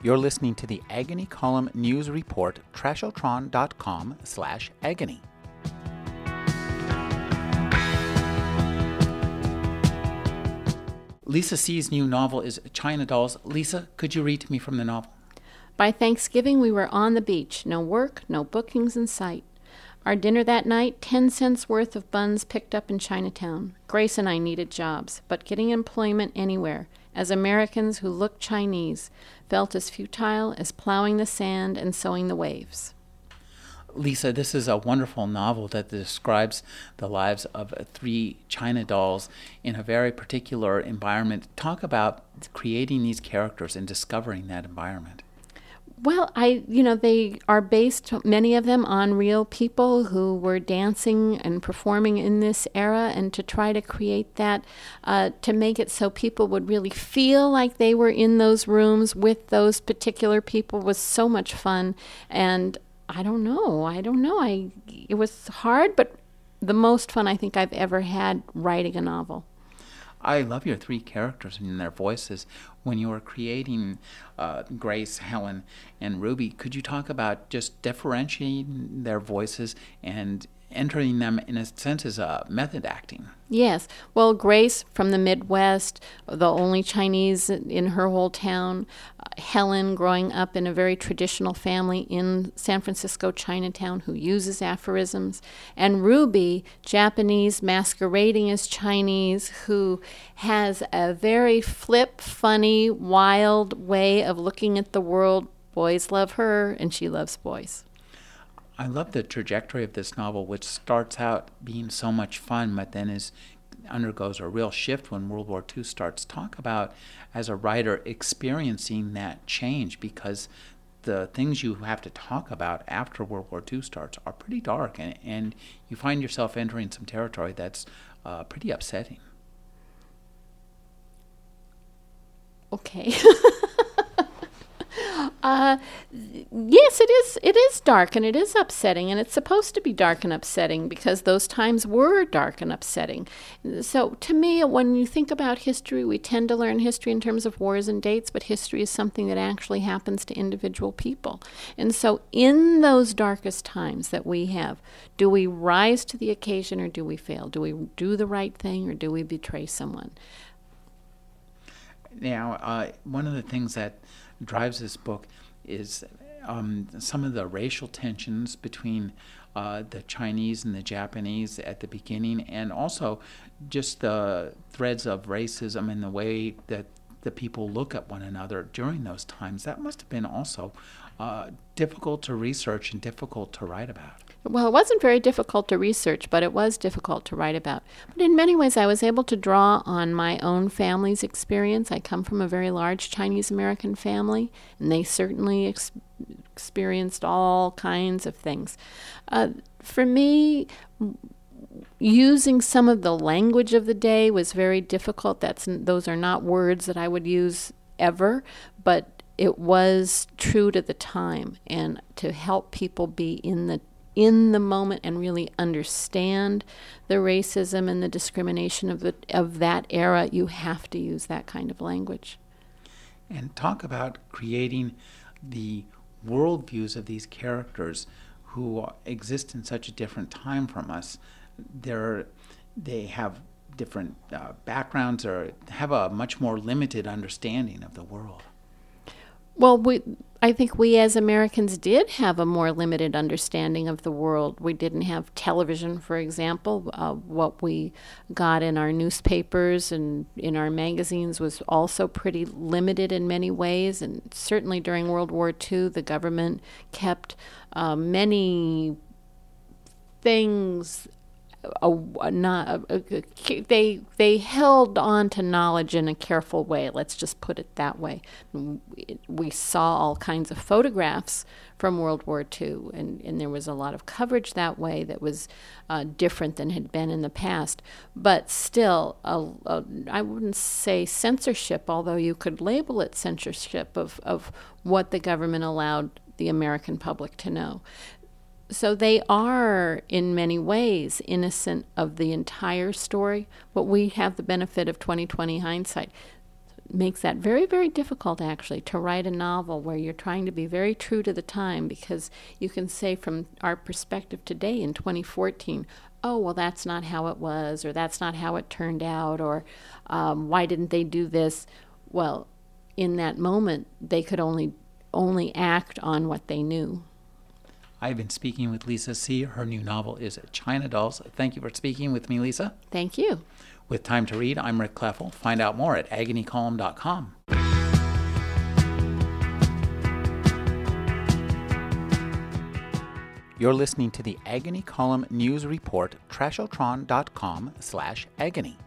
You're listening to the Agony Column News Report, trashotron.com slash agony. Lisa See's new novel is China Dolls. Lisa, could you read to me from the novel? By Thanksgiving, we were on the beach. No work, no bookings in sight. Our dinner that night, 10 cents worth of buns picked up in Chinatown. Grace and I needed jobs, but getting employment anywhere, as Americans who looked Chinese, felt as futile as plowing the sand and sowing the waves. Lisa, this is a wonderful novel that describes the lives of three China dolls in a very particular environment. Talk about creating these characters and discovering that environment. Well, I, you know, they are based, many of them, on real people who were dancing and performing in this era, and to try to create that, uh, to make it so people would really feel like they were in those rooms with those particular people was so much fun. And I don't know, I don't know. I, it was hard, but the most fun I think I've ever had writing a novel. I love your three characters and their voices. When you were creating uh, Grace, Helen, and Ruby, could you talk about just differentiating their voices and entering them in a sense as a method acting. Yes. Well, Grace from the Midwest, the only Chinese in her whole town. Uh, Helen, growing up in a very traditional family in San Francisco, Chinatown, who uses aphorisms. And Ruby, Japanese masquerading as Chinese, who has a very flip, funny, wild way of looking at the world. Boys love her, and she loves boys. I love the trajectory of this novel, which starts out being so much fun, but then is undergoes a real shift when World War II starts. Talk about, as a writer, experiencing that change because the things you have to talk about after World War II starts are pretty dark, and, and you find yourself entering some territory that's uh, pretty upsetting. Okay. Uh, yes, it is. It is dark and it is upsetting, and it's supposed to be dark and upsetting because those times were dark and upsetting. So, to me, when you think about history, we tend to learn history in terms of wars and dates, but history is something that actually happens to individual people. And so, in those darkest times that we have, do we rise to the occasion or do we fail? Do we do the right thing or do we betray someone? Now, uh, one of the things that drives this book is um, some of the racial tensions between uh, the Chinese and the Japanese at the beginning, and also just the threads of racism and the way that the people look at one another during those times. That must have been also uh, difficult to research and difficult to write about. Well, it wasn't very difficult to research, but it was difficult to write about. But in many ways, I was able to draw on my own family's experience. I come from a very large Chinese American family, and they certainly ex- experienced all kinds of things. Uh, for me, using some of the language of the day was very difficult. That's those are not words that I would use ever, but it was true to the time and to help people be in the in the moment and really understand the racism and the discrimination of the of that era, you have to use that kind of language. And talk about creating the worldviews of these characters who exist in such a different time from us. They're, they have different uh, backgrounds or have a much more limited understanding of the world. Well, we, I think we as Americans did have a more limited understanding of the world. We didn't have television, for example. Uh, what we got in our newspapers and in our magazines was also pretty limited in many ways. And certainly during World War II, the government kept uh, many things a, a, not a, they they held on to knowledge in a careful way. Let's just put it that way. We saw all kinds of photographs from World War II, and, and there was a lot of coverage that way that was uh, different than had been in the past. But still, I wouldn't say censorship, although you could label it censorship of, of what the government allowed the American public to know so they are in many ways innocent of the entire story but we have the benefit of 2020 hindsight makes that very, very difficult actually to write a novel where you're trying to be very true to the time because you can say from our perspective today in 2014, oh, well, that's not how it was, or that's not how it turned out, or um, why didn't they do this? Well, in that moment, they could only only act on what they knew. I've been speaking with Lisa See Her new novel is China Dolls. Thank you for speaking with me, Lisa. Thank you. With Time to Read, I'm Rick Kleffel. Find out more at agonycolumn.com. You're listening to the Agony Column News Report, trashotron.com slash agony.